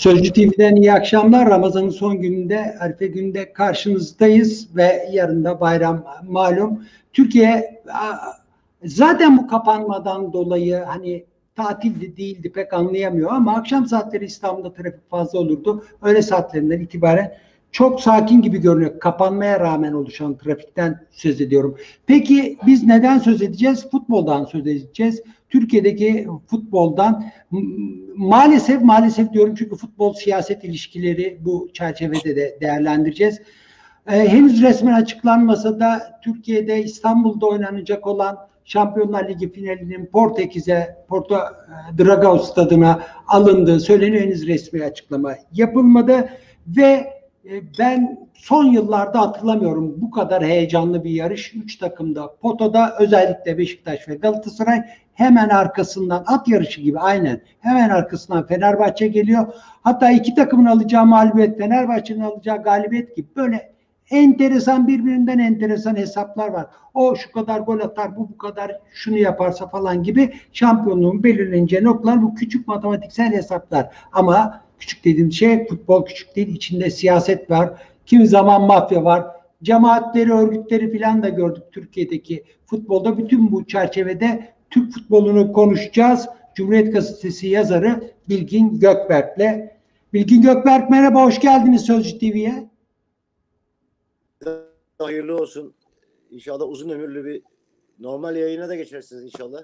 Sözcü TV'den iyi akşamlar. Ramazan'ın son gününde, Arife gününde karşınızdayız ve yarın da bayram malum. Türkiye zaten bu kapanmadan dolayı hani tatildi değildi pek anlayamıyor ama akşam saatleri İstanbul'da trafik fazla olurdu. Öğle saatlerinden itibaren çok sakin gibi görünüyor. Kapanmaya rağmen oluşan trafikten söz ediyorum. Peki biz neden söz edeceğiz? Futboldan söz edeceğiz. Türkiye'deki futboldan maalesef maalesef diyorum çünkü futbol siyaset ilişkileri bu çerçevede de değerlendireceğiz. Ee, henüz resmen açıklanmasa da Türkiye'de İstanbul'da oynanacak olan Şampiyonlar Ligi finalinin Portekiz'e, Porto e, Dragao stadına alındığı söyleniyor. Henüz resmi açıklama yapılmadı ve ben son yıllarda hatırlamıyorum bu kadar heyecanlı bir yarış. Üç takımda potoda özellikle Beşiktaş ve Galatasaray hemen arkasından at yarışı gibi aynen hemen arkasından Fenerbahçe geliyor. Hatta iki takımın alacağı mağlubiyet Fenerbahçe'nin alacağı galibiyet gibi böyle enteresan birbirinden enteresan hesaplar var. O şu kadar gol atar, bu bu kadar şunu yaparsa falan gibi şampiyonluğun belirleneceği noktalar bu küçük matematiksel hesaplar. Ama küçük dediğim şey futbol küçük değil, içinde siyaset var. Kimi zaman mafya var. Cemaatleri, örgütleri filan da gördük Türkiye'deki futbolda. Bütün bu çerçevede Türk futbolunu konuşacağız. Cumhuriyet Gazetesi yazarı Bilgin Gökberk'le. Bilgin Gökberk merhaba, hoş geldiniz Sözcü TV'ye. Hayırlı olsun. İnşallah uzun ömürlü bir normal yayına da geçersiniz inşallah.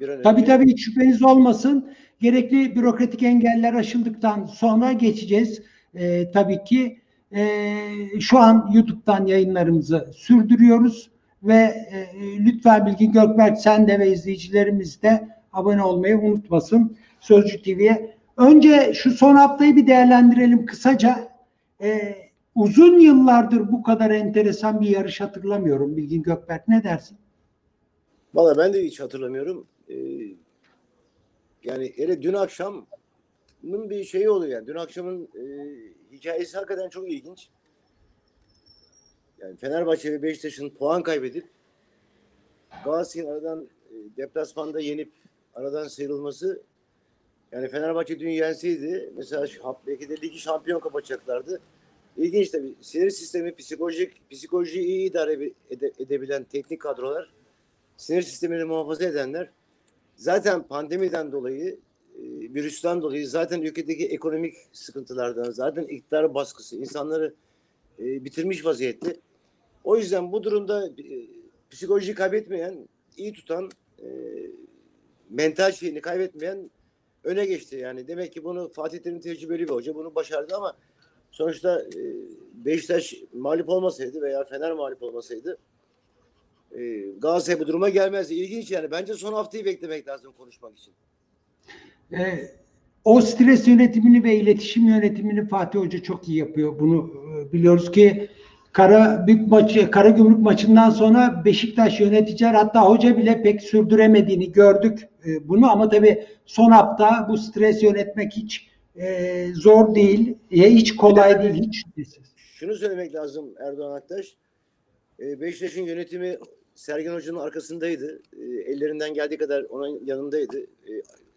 Bir an Tabii önce. tabii hiç şüpheniz olmasın. Gerekli bürokratik engeller aşıldıktan sonra geçeceğiz. Ee, tabii ki Ee, şu an YouTube'dan yayınlarımızı sürdürüyoruz ve e, lütfen Bilgin Gökberk sen de ve izleyicilerimiz de abone olmayı unutmasın Sözcü TV'ye. Önce şu son haftayı bir değerlendirelim kısaca. Ee, uzun yıllardır bu kadar enteresan bir yarış hatırlamıyorum Bilgin Gökberk ne dersin? Valla ben de hiç hatırlamıyorum. Ee, yani hele dün akşamın bir şeyi oluyor yani. Dün akşamın e, hikayesi hakikaten çok ilginç. Yani Fenerbahçe ve Beşiktaş'ın puan kaybedip Galatasaray'ın aradan e, deplasmanda yenip aradan sıyrılması yani Fenerbahçe dün yenseydi mesela belki de ligi şampiyon kapatacaklardı. İlginç tabii. Sinir sistemi, psikolojik, psikolojiyi iyi idare ede- edebilen teknik kadrolar sinir sistemini muhafaza edenler zaten pandemiden dolayı e, virüsten dolayı zaten ülkedeki ekonomik sıkıntılardan zaten iktidar baskısı insanları e, bitirmiş vaziyette. O yüzden bu durumda e, psikoloji kaybetmeyen, iyi tutan, e, mental şeyini kaybetmeyen öne geçti. Yani demek ki bunu Fatih Terim tecrübeli bir hoca bunu başardı ama sonuçta e, Beşiktaş mağlup olmasaydı veya Fener mağlup olmasaydı e, Galatasaray bu duruma gelmezdi. İlginç yani. Bence son haftayı beklemek lazım konuşmak için. Ee, o stres yönetimini ve iletişim yönetimini Fatih Hoca çok iyi yapıyor. Bunu e, biliyoruz ki Kara Büyük maçı, Kara Gümrük maçından sonra Beşiktaş yöneticiler hatta hoca bile pek sürdüremediğini gördük e, bunu ama tabii son hafta bu stres yönetmek hiç e, zor değil, ya hiç kolay değil, hiç şüphesiz. Şunu söylemek lazım Erdoğan Aktaş. E, Beşiktaş'ın yönetimi Sergen Hoca'nın arkasındaydı. E, ellerinden geldiği kadar onun yanındaydı. E,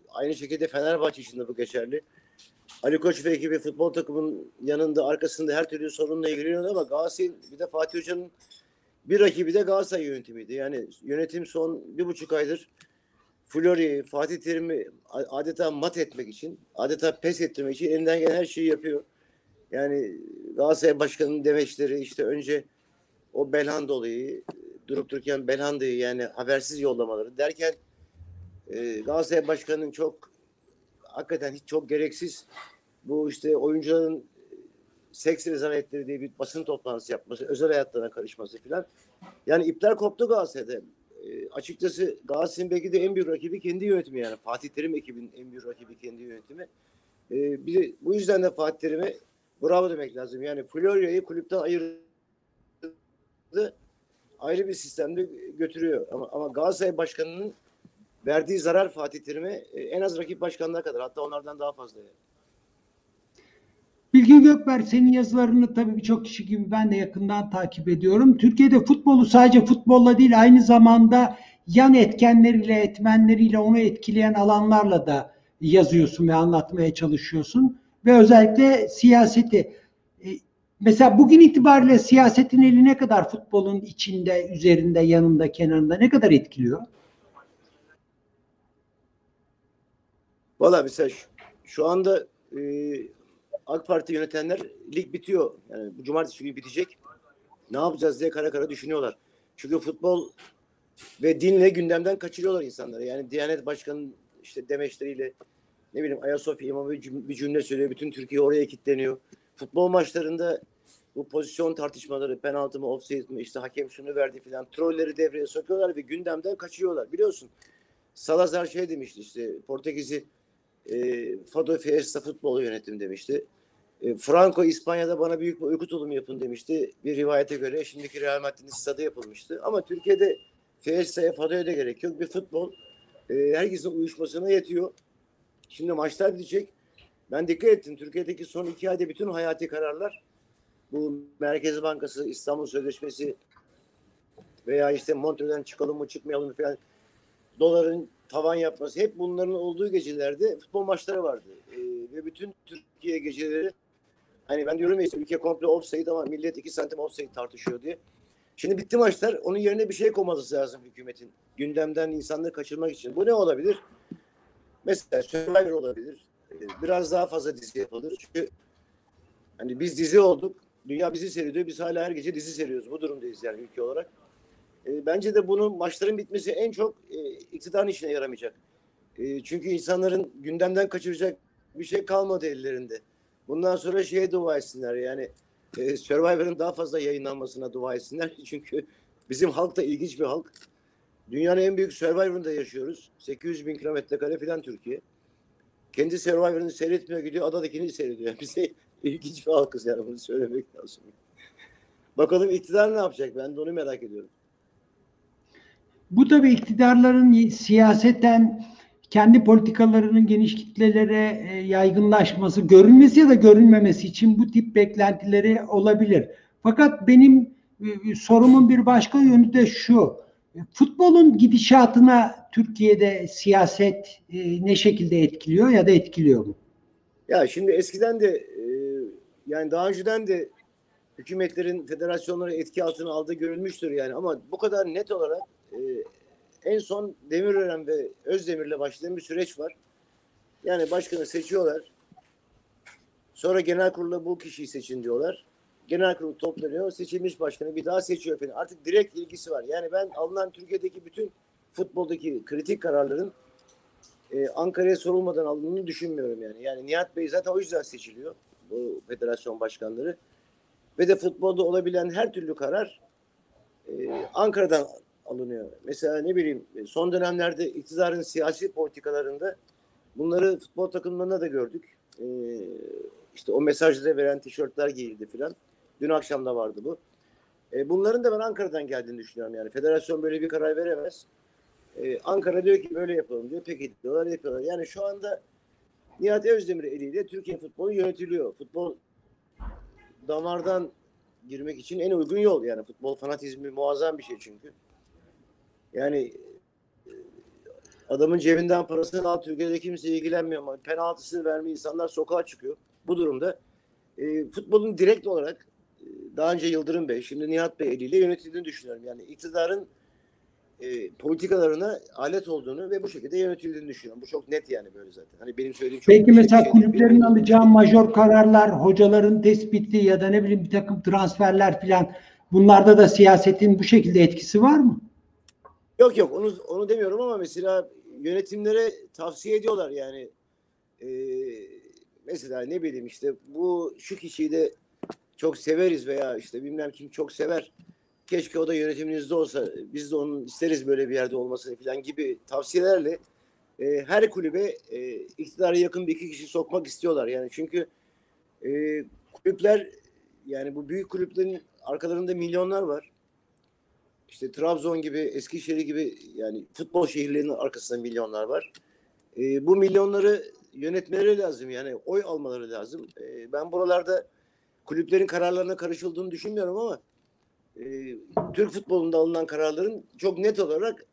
aynı şekilde Fenerbahçe için de bu geçerli. Ali Koç ve ekibi futbol takımının yanında arkasında her türlü sorunla ilgileniyordu ama Galatasaray'ın bir de Fatih Hoca'nın bir rakibi de Galatasaray yönetimiydi. Yani yönetim son bir buçuk aydır Flori'yi, Fatih Terim'i adeta mat etmek için, adeta pes ettirmek için elinden gelen her şeyi yapıyor. Yani Galatasaray Başkanı'nın demeçleri işte önce o Belhanda olayı durup dururken Belhanda'yı yani habersiz yollamaları derken e, Galatasaray Başkanı'nın çok hakikaten hiç çok gereksiz bu işte oyuncuların seks rezaletleri diye bir basın toplantısı yapması, özel hayatlarına karışması filan. Yani ipler koptu Galatasaray'da. E, açıkçası Galatasaray'ın belki de en büyük rakibi kendi yönetimi yani. Fatih Terim ekibinin en büyük rakibi kendi yönetimi. E, bir, bu yüzden de Fatih Terim'e bravo demek lazım. Yani Florya'yı kulüpten ayırdı. Ayrı bir sistemde götürüyor. Ama, ama Galatasaray Başkanı'nın verdiği zarar Fatih Terim'e e, en az rakip başkanlar kadar. Hatta onlardan daha fazla. Yani. Bilgin Gökberk senin yazılarını tabii birçok kişi gibi ben de yakından takip ediyorum. Türkiye'de futbolu sadece futbolla değil aynı zamanda yan etkenleriyle, etmenleriyle onu etkileyen alanlarla da yazıyorsun ve anlatmaya çalışıyorsun. ve özellikle siyaseti. E, Mesela bugün itibariyle siyasetin eli ne kadar futbolun içinde, üzerinde, yanında, kenarında ne kadar etkiliyor? Valla mesela şu, şu anda e, AK Parti yönetenler lig bitiyor. Yani bu cumartesi günü bitecek. Ne yapacağız diye kara kara düşünüyorlar. Çünkü futbol ve dinle gündemden kaçırıyorlar insanları. Yani Diyanet Başkanı'nın işte demeçleriyle ne bileyim Ayasofya imamı bir cüm- bir cümle söylüyor. Bütün Türkiye oraya kilitleniyor. Futbol maçlarında bu pozisyon tartışmaları, penaltı mı, offside mi, işte hakem şunu verdi filan trolleri devreye sokuyorlar ve gündemden kaçıyorlar. Biliyorsun Salazar şey demişti işte Portekiz'i e, Fado Fiesta futbolu yönetim demişti. E, Franco İspanya'da bana büyük bir uyku tulumu yapın demişti. Bir rivayete göre şimdiki Real Madrid'in stadı yapılmıştı. Ama Türkiye'de Fiesta'ya Fado'ya da gerek yok. Bir futbol e, herkesin uyuşmasına yetiyor. Şimdi maçlar bitecek. Ben dikkat ettim. Türkiye'deki son iki ayda bütün hayati kararlar bu Merkez Bankası, İstanbul Sözleşmesi veya işte Montre'den çıkalım mı çıkmayalım mı falan doların tavan yapması hep bunların olduğu gecelerde futbol maçları vardı. Ee, ve bütün Türkiye geceleri hani ben diyorum ya işte ülke komple offside ama millet 2 santim offside tartışıyor diye. Şimdi bitti maçlar. Onun yerine bir şey koyması lazım hükümetin. Gündemden insanları kaçırmak için. Bu ne olabilir? Mesela Survivor olabilir. Biraz daha fazla dizi yapılır. Çünkü hani biz dizi olduk. Dünya bizi seyrediyor. Biz hala her gece dizi seyrediyoruz. Bu durumdayız yani ülke olarak. E, bence de bunun maçların bitmesi en çok e, iktidarın işine yaramayacak. E, çünkü insanların gündemden kaçıracak bir şey kalmadı ellerinde. Bundan sonra şeye dua etsinler yani e, Survivor'ın daha fazla yayınlanmasına dua etsinler. Çünkü bizim halk da ilginç bir halk. Dünyanın en büyük Survivor'ında yaşıyoruz. 800 bin kilometre kare falan Türkiye. Kendi Survivor'ını seyretmiyor gidiyor adadakini seyrediyor. Bize ilginç bir halkız yani bunu söylemek lazım. Bakalım iktidar ne yapacak? Ben de onu merak ediyorum. Bu tabii iktidarların siyaseten kendi politikalarının geniş kitlelere e, yaygınlaşması, görünmesi ya da görünmemesi için bu tip beklentileri olabilir. Fakat benim e, sorumun bir başka yönü de şu. E, Futbolun gidişatına Türkiye'de siyaset e, ne şekilde etkiliyor ya da etkiliyor mu? Ya şimdi eskiden de e, yani daha önceden de hükümetlerin federasyonları etki altına aldığı görülmüştür yani ama bu kadar net olarak e, en son Demirören ve Özdemir'le başlayan bir süreç var. Yani başkanı seçiyorlar. Sonra genel kurula bu kişiyi seçin diyorlar. Genel kurul toplanıyor. Seçilmiş başkanı bir daha seçiyor efendim. Artık direkt ilgisi var. Yani ben alınan Türkiye'deki bütün futboldaki kritik kararların e, Ankara'ya sorulmadan alındığını düşünmüyorum yani. Yani Nihat Bey zaten o yüzden seçiliyor bu federasyon başkanları. Ve de futbolda olabilen her türlü karar e, Ankara'dan alınıyor. Mesela ne bileyim son dönemlerde iktidarın siyasi politikalarında bunları futbol takımlarında da gördük. E, işte o mesajları veren tişörtler giyildi filan. Dün akşam da vardı bu. E, bunların da ben Ankara'dan geldiğini düşünüyorum yani. Federasyon böyle bir karar veremez. Ee, Ankara diyor ki böyle yapalım diyor. Peki diyorlar yapıyorlar. Yani şu anda Nihat Özdemir eliyle Türkiye futbolu yönetiliyor. Futbol damardan girmek için en uygun yol. Yani futbol fanatizmi muazzam bir şey çünkü. Yani e, adamın cebinden parasını al Türkiye'de kimse ilgilenmiyor ama penaltısını vermiyor insanlar sokağa çıkıyor. Bu durumda e, futbolun direkt olarak e, daha önce Yıldırım Bey şimdi Nihat Bey eliyle yönetildiğini düşünüyorum. Yani iktidarın e, politikalarına alet olduğunu ve bu şekilde yönetildiğini düşünüyorum. Bu çok net yani böyle zaten. Hani benim söylediğim çok Peki mesela şey kulüplerin Benim- alacağı major kararlar, hocaların tespiti ya da ne bileyim bir takım transferler filan bunlarda da siyasetin bu şekilde etkisi var mı? Yok yok onu onu demiyorum ama mesela yönetimlere tavsiye ediyorlar yani. E, mesela ne bileyim işte bu şu kişiyi de çok severiz veya işte bilmem kim çok sever. Keşke o da yönetiminizde olsa. Biz de onun isteriz böyle bir yerde olmasını falan gibi tavsiyelerle e, her kulübe e, iktidara yakın bir iki kişi sokmak istiyorlar. Yani çünkü e, kulüpler yani bu büyük kulüplerin arkalarında milyonlar var. İşte Trabzon gibi, Eskişehir gibi yani futbol şehirlerinin arkasında milyonlar var. E, bu milyonları yönetmeleri lazım yani oy almaları lazım. E, ben buralarda kulüplerin kararlarına karışıldığını düşünmüyorum ama e, Türk futbolunda alınan kararların çok net olarak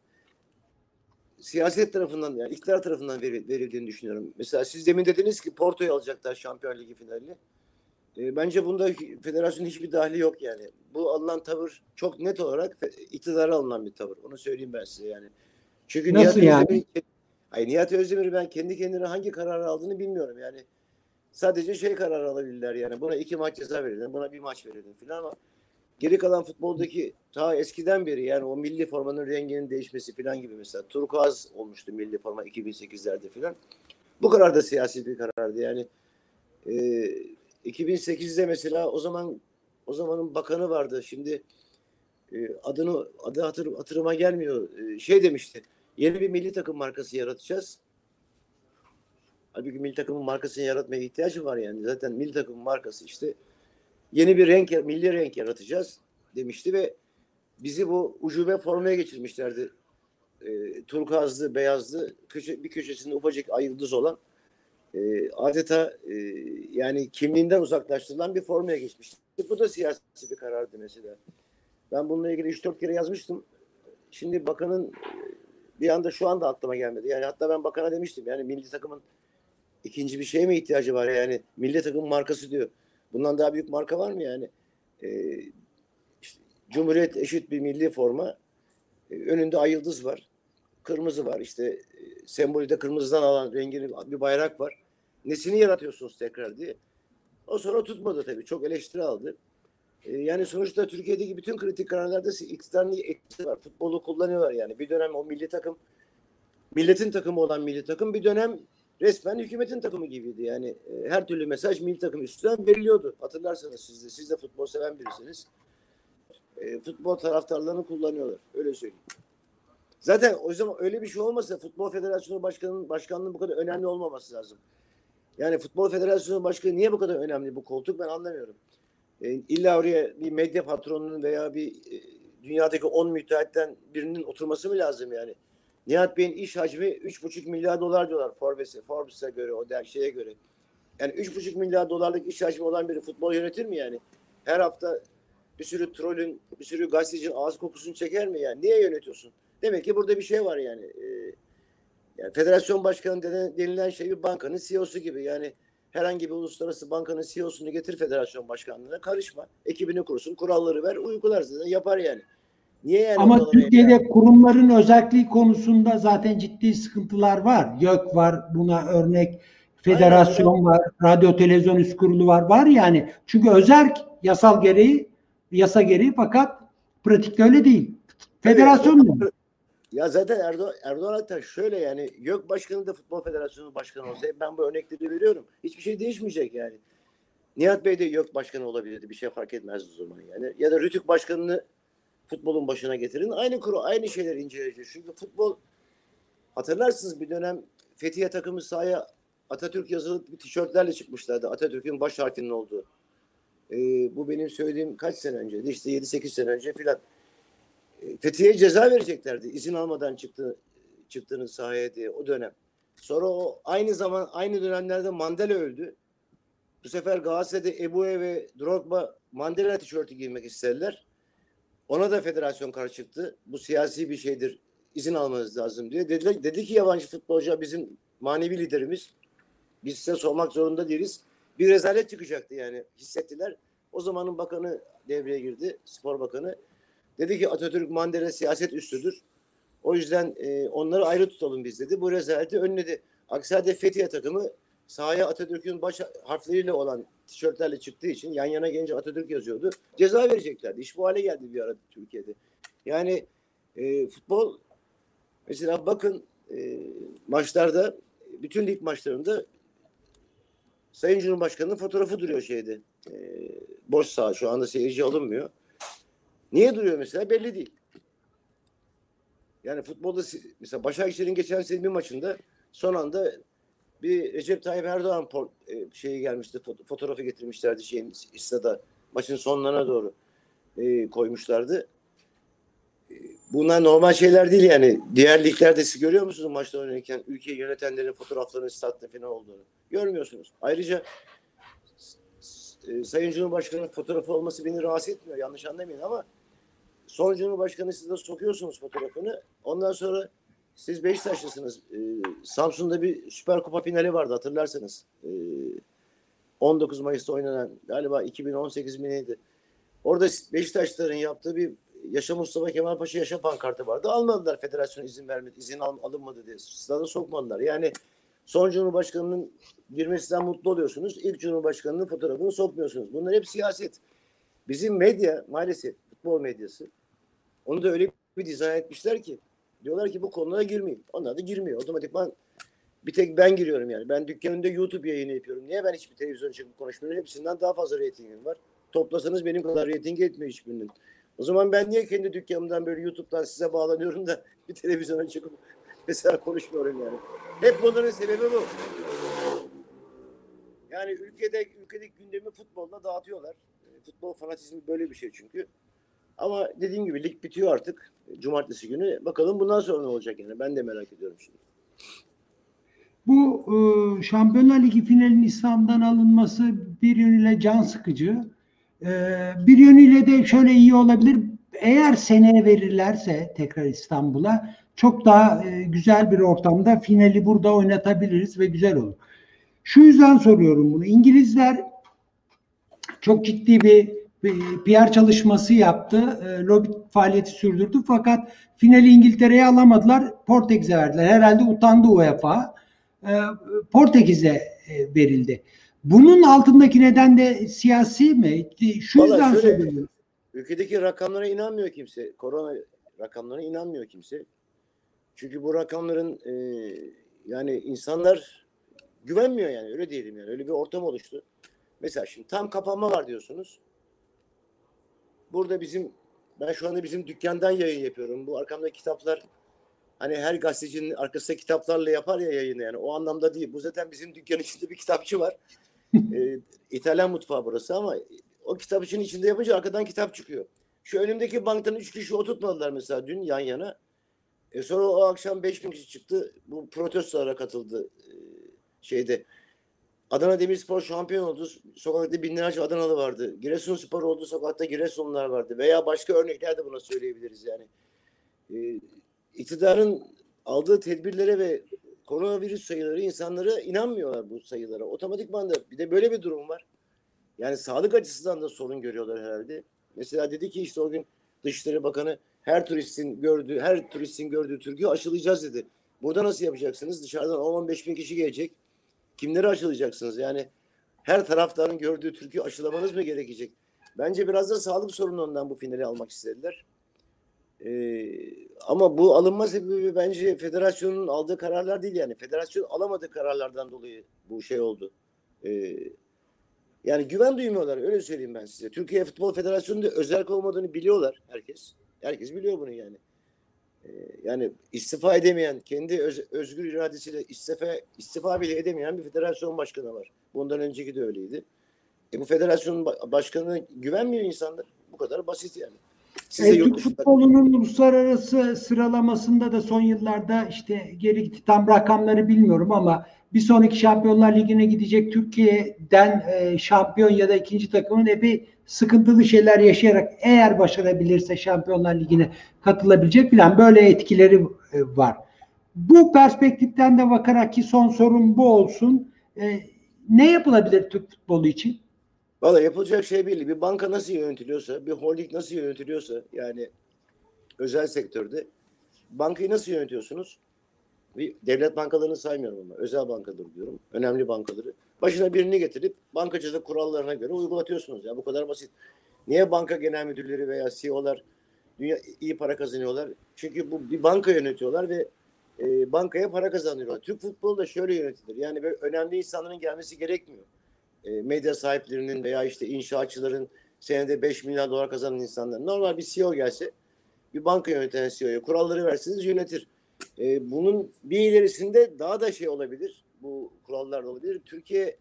siyaset tarafından yani iktidar tarafından veri- verildiğini düşünüyorum. Mesela siz demin dediniz ki Porto'yu alacaklar Şampiyon Ligi finalini. E, bence bunda federasyonun hiçbir dahli yok yani. Bu alınan tavır çok net olarak iktidara alınan bir tavır. Onu söyleyeyim ben size yani. Çünkü Nasıl Nihat yani? Özdemir, Hayır, Nihat Özdemir ben kendi kendine hangi kararı aldığını bilmiyorum yani. Sadece şey kararı alabilirler yani. Buna iki maç ceza verelim, buna bir maç verelim filan ama geri kalan futboldaki ta eskiden beri yani o milli formanın renginin değişmesi filan gibi mesela turkuaz olmuştu milli forma 2008'lerde filan. Bu kadar da siyasi bir karardı yani. E, 2008'de mesela o zaman o zamanın bakanı vardı. Şimdi e, adını adı hatır, hatırıma gelmiyor. E, şey demişti. Yeni bir milli takım markası yaratacağız. Halbuki milli takımın markasını yaratmaya ihtiyacı var yani. Zaten milli takımın markası işte yeni bir renk, milli renk yaratacağız demişti ve bizi bu ucube formaya geçirmişlerdi. E, turkuazlı, beyazlı, köşe, bir köşesinde ufacık ay yıldız olan e, adeta e, yani kimliğinden uzaklaştırılan bir formaya geçmişti. Bu da siyasi bir karardı mesela. Ben bununla ilgili 3-4 kere yazmıştım. Şimdi bakanın e, bir anda şu anda aklıma gelmedi. Yani hatta ben bakana demiştim yani milli takımın ikinci bir şeye mi ihtiyacı var yani milli takım markası diyor. Bundan daha büyük marka var mı yani? Ee, işte Cumhuriyet eşit bir milli forma. Ee, önünde ay yıldız var. Kırmızı var. İşte e, sembolü de kırmızıdan alan rengini bir bayrak var. Nesini yaratıyorsunuz tekrar diye. O sonra tutmadı tabii. Çok eleştiri aldı. Ee, yani sonuçta Türkiye'deki bütün kritik kararlarda iktidarın etkisi var. Futbolu kullanıyorlar yani. Bir dönem o milli takım milletin takımı olan milli takım bir dönem resmen hükümetin takımı gibiydi. Yani e, her türlü mesaj milli takım üstünden veriliyordu. Hatırlarsanız siz de, siz de futbol seven birisiniz. E, futbol taraftarlarını kullanıyorlar. Öyle söyleyeyim. Zaten o zaman öyle bir şey olmasa Futbol Federasyonu Başkanı'nın başkanlığının bu kadar önemli olmaması lazım. Yani Futbol Federasyonu Başkanı niye bu kadar önemli bu koltuk ben anlamıyorum. E, illa oraya bir medya patronunun veya bir e, dünyadaki 10 müteahhitten birinin oturması mı lazım yani? Nihat Bey'in iş hacmi 3,5 milyar dolar diyorlar Forbes'e, Forbes'e göre, o der şeye göre. Yani 3,5 milyar dolarlık iş hacmi olan biri futbol yönetir mi yani? Her hafta bir sürü trolün, bir sürü gazetecinin ağız kokusunu çeker mi yani? Niye yönetiyorsun? Demek ki burada bir şey var yani. Ee, yani federasyon başkanı denilen şey bir bankanın CEO'su gibi. Yani herhangi bir uluslararası bankanın CEO'sunu getir federasyon başkanlığına karışma. Ekibini kursun, kuralları ver, uygular zaten yapar yani. Niye yani Ama Türkiye'de yani? kurumların özelliği konusunda zaten ciddi sıkıntılar var. YÖK var buna örnek. Federasyon Aynen, var, radyo televizyon üst kurulu var. Var yani. Çünkü özerk yasal gereği, yasa gereği fakat pratikte öyle değil. Federasyon mu? Ya zaten Erdoğan, Erdoğan hatta şöyle yani YÖK Başkanı da Futbol Federasyonu Başkanı olsa ben bu örnekleri veriyorum. Hiçbir şey değişmeyecek yani. Nihat Bey de YÖK Başkanı olabilirdi. Bir şey fark etmez o zaman yani. Ya da Rütük Başkanı'nı futbolun başına getirin. Aynı kuru, aynı şeyler inceleyeceğiz. Çünkü futbol hatırlarsınız bir dönem Fethiye takımı sahaya Atatürk yazılı bir tişörtlerle çıkmışlardı. Atatürk'ün baş harfinin olduğu. Ee, bu benim söylediğim kaç sene önceydi? İşte 7-8 sene önce filan. E, Fethiye'ye ceza vereceklerdi. İzin almadan çıktı çıktığınız sahaya diye o dönem. Sonra o aynı zaman aynı dönemlerde Mandela öldü. Bu sefer Galatasaray'da Ebu'ye ve Drogba Mandela tişörtü giymek istediler. Ona da federasyon karşı çıktı. Bu siyasi bir şeydir. İzin almanız lazım diye. Dedi, dedi ki yabancı futbolcu bizim manevi liderimiz. Biz size sormak zorunda değiliz. Bir rezalet çıkacaktı yani hissettiler. O zamanın bakanı devreye girdi. Spor bakanı. Dedi ki Atatürk Mandela siyaset üstüdür. O yüzden e, onları ayrı tutalım biz dedi. Bu rezaleti önledi. Aksi halde Fethiye takımı sahaya Atatürk'ün baş harfleriyle olan tişörtlerle çıktığı için yan yana gelince Atatürk yazıyordu. Ceza vereceklerdi. İş bu hale geldi bir ara Türkiye'de. Yani e, futbol mesela bakın e, maçlarda bütün lig maçlarında Sayın Cumhurbaşkanı'nın fotoğrafı duruyor şeyde. E, boş saha şu anda seyirci alınmıyor. Niye duruyor mesela belli değil. Yani futbolda mesela Başakşehir'in geçen sene bir maçında son anda bir Recep Tayyip Erdoğan e, şeyi gelmişti. fo- Fotoğrafı getirmişlerdi şeyin istada maçın sonlarına doğru e, koymuşlardı. E, Bunlar normal şeyler değil yani. Diğer liglerde siz görüyor musunuz maçta oynarken ülkeyi yönetenlerin fotoğraflarının statta falan olduğunu? Görmüyorsunuz. Ayrıca e, Sayın Cumhurbaşkanı'nın fotoğrafı olması beni rahatsız etmiyor. Yanlış anlamayın ama son Cumhurbaşkanı siz sokuyorsunuz fotoğrafını. Ondan sonra siz Beşiktaşlısınız. Ee, Samsun'da bir Süper Kupa finali vardı hatırlarsanız. Ee, 19 Mayıs'ta oynanan galiba 2018 mi neydi? Orada Beşiktaşların yaptığı bir Yaşa Mustafa Kemal Paşa yaşa pankartı vardı. Almadılar federasyon izin vermedi. izin al, alınmadı diye. Stada sokmadılar. Yani son Cumhurbaşkanı'nın girmesinden mutlu oluyorsunuz. İlk Cumhurbaşkanı'nın fotoğrafını sokmuyorsunuz. Bunlar hep siyaset. Bizim medya maalesef futbol medyası onu da öyle bir dizayn etmişler ki diyorlar ki bu konulara girmeyin. Onlar da girmiyor. Otomatikman bir tek ben giriyorum yani. Ben dükkanımda YouTube yayını yapıyorum. Niye ben hiçbir televizyon çıkıp konuşmuyorum? Hepsinden daha fazla reytingim var. Toplasanız benim kadar reyting etmiyor hiçbirinin. O zaman ben niye kendi dükkanımdan böyle YouTube'dan size bağlanıyorum da bir televizyona çıkıp mesela konuşmuyorum yani. Hep bunların sebebi bu. Yani ülkede ülkedeki gündemi futbolla dağıtıyorlar. E, Futbol fanatizmi böyle bir şey çünkü. Ama dediğim gibi lig bitiyor artık. Cumartesi günü. Bakalım bundan sonra ne olacak yani. Ben de merak ediyorum şimdi. Bu e, Şampiyonlar Ligi finalinin İslam'dan alınması bir yönüyle can sıkıcı. E, bir yönüyle de şöyle iyi olabilir. Eğer seneye verirlerse tekrar İstanbul'a çok daha e, güzel bir ortamda finali burada oynatabiliriz ve güzel olur. Şu yüzden soruyorum bunu. İngilizler çok ciddi bir PR çalışması yaptı. E, lobi faaliyeti sürdürdü. Fakat finali İngiltere'ye alamadılar. Portekiz'e verdiler. Herhalde utandı UEFA. E, Portekiz'e e, verildi. Bunun altındaki neden de siyasi mi? Şu Vallahi yüzden şöyle- söylüyorum. Ülkedeki rakamlara inanmıyor kimse. Korona rakamlarına inanmıyor kimse. Çünkü bu rakamların e, yani insanlar güvenmiyor yani öyle diyelim yani. Öyle bir ortam oluştu. Mesela şimdi tam kapanma var diyorsunuz. Burada bizim ben şu anda bizim dükkandan yayın yapıyorum. Bu arkamda kitaplar hani her gazetecinin arkasında kitaplarla yapar ya yayını yani. O anlamda değil. Bu zaten bizim dükkan içinde bir kitapçı var. Ee, İtalyan mutfağı burası ama o kitapçının içinde yapınca arkadan kitap çıkıyor. Şu önümdeki banktan üç kişi oturtmadılar mesela dün yan yana. E sonra o akşam beş bin kişi çıktı. Bu protestolara katıldı e, şeyde. Adana Demirspor şampiyon oldu. Sokakta binlerce Adanalı vardı. Giresunspor oldu. Sokakta Giresunlular vardı. Veya başka örnekler de buna söyleyebiliriz yani. E, iktidarın aldığı tedbirlere ve koronavirüs sayıları insanlara inanmıyorlar bu sayılara. Otomatikman da bir de böyle bir durum var. Yani sağlık açısından da sorun görüyorlar herhalde. Mesela dedi ki işte o gün Dışişleri Bakanı her turistin gördüğü, her turistin gördüğü Türkiye aşılayacağız dedi. Burada nasıl yapacaksınız? Dışarıdan 10-15 bin kişi gelecek. Kimleri aşılayacaksınız? Yani her taraftarın gördüğü Türkiye aşılamanız mı gerekecek? Bence biraz da sağlık sorunundan bu finali almak istediler. Ee, ama bu alınma sebebi bence federasyonun aldığı kararlar değil yani. Federasyon alamadığı kararlardan dolayı bu şey oldu. Ee, yani güven duymuyorlar öyle söyleyeyim ben size. Türkiye Futbol Federasyonu'nda özel olmadığını biliyorlar herkes. Herkes biliyor bunu yani. Ee, yani istifa edemeyen, kendi öz- özgür iradesiyle istifa, istifa bile edemeyen bir federasyon başkanı var. Bundan önceki de öyleydi. E bu federasyonun ba- başkanına güvenmiyor insanlar. Bu kadar basit yani. Size E, Türk futbolunun uluslararası sıralamasında da son yıllarda işte geri gitti tam rakamları bilmiyorum ama bir sonraki Şampiyonlar Ligi'ne gidecek Türkiye'den e, şampiyon ya da ikinci takımın epey sıkıntılı şeyler yaşayarak eğer başarabilirse Şampiyonlar Ligi'ne katılabilecek falan böyle etkileri e, var. Bu perspektiften de bakarak ki son sorun bu olsun. E, ne yapılabilir Türk futbolu için? Valla yapılacak şey belli. Bir banka nasıl yönetiliyorsa, bir holding nasıl yönetiliyorsa yani özel sektörde bankayı nasıl yönetiyorsunuz? Devlet bankalarını saymıyorum ama özel bankaları diyorum. Önemli bankaları. Başına birini getirip bankacılık kurallarına göre uygulatıyorsunuz. Ya bu kadar basit. Niye banka genel müdürleri veya CEO'lar dünya iyi para kazanıyorlar? Çünkü bu bir banka yönetiyorlar ve e, bankaya para kazanıyorlar. Türk futbolu da şöyle yönetilir. Yani böyle önemli insanların gelmesi gerekmiyor e, medya sahiplerinin veya işte inşaatçıların senede 5 milyar dolar kazanan insanlar. Normal bir CEO gelse bir banka yöneten CEO'ya kuralları verseniz yönetir. E, bunun bir ilerisinde daha da şey olabilir. Bu kurallar olabilir. Türkiye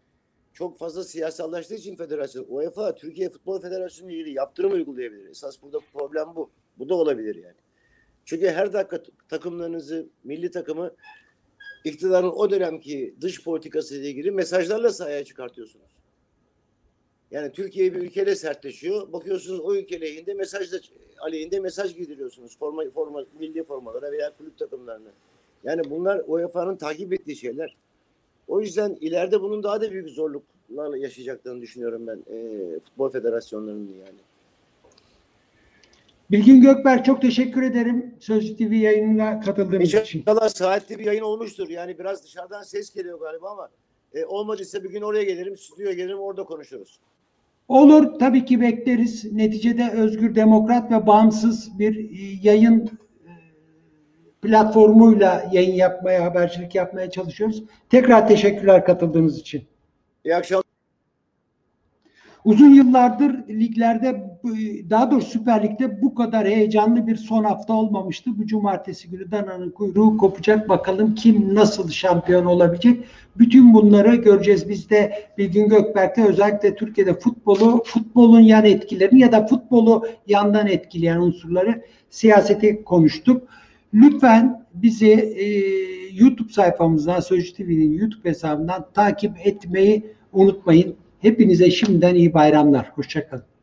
çok fazla siyasallaştığı için federasyon, UEFA, Türkiye Futbol Federasyonu ile ilgili yaptırım uygulayabilir. Esas burada problem bu. Bu da olabilir yani. Çünkü her dakika takımlarınızı, milli takımı iktidarın o dönemki dış politikası ile ilgili mesajlarla sahaya çıkartıyorsunuz. Yani Türkiye bir ülkeyle sertleşiyor. Bakıyorsunuz o ülke lehinde mesajla aleyhinde mesaj giydiriyorsunuz. Forma, forma, milli formalara veya kulüp takımlarına. Yani bunlar UEFA'nın takip ettiği şeyler. O yüzden ileride bunun daha da büyük zorluklarla yaşayacaklarını düşünüyorum ben e, futbol federasyonlarının yani. Bilgin Gökberk çok teşekkür ederim Sözcü TV yayınına katıldığınız için. İnşallah saatli bir yayın olmuştur. Yani biraz dışarıdan ses geliyor galiba ama e, olmadıysa bir gün oraya gelirim, stüdyoya gelirim orada konuşuruz. Olur tabii ki bekleriz. Neticede özgür, demokrat ve bağımsız bir e, yayın e, platformuyla yayın yapmaya, habercilik yapmaya çalışıyoruz. Tekrar teşekkürler katıldığınız için. İyi akşamlar. Uzun yıllardır liglerde, daha doğrusu Süper Lig'de bu kadar heyecanlı bir son hafta olmamıştı. Bu cumartesi günü dananın kuyruğu kopacak. Bakalım kim nasıl şampiyon olabilecek. Bütün bunları göreceğiz. Biz de Bilgin Gökberk'te özellikle Türkiye'de futbolu, futbolun yan etkilerini ya da futbolu yandan etkileyen unsurları siyaseti konuştuk. Lütfen bizi e, YouTube sayfamızdan, Sözcü TV'nin YouTube hesabından takip etmeyi unutmayın. Hepinize şimdiden iyi bayramlar. Hoşçakalın.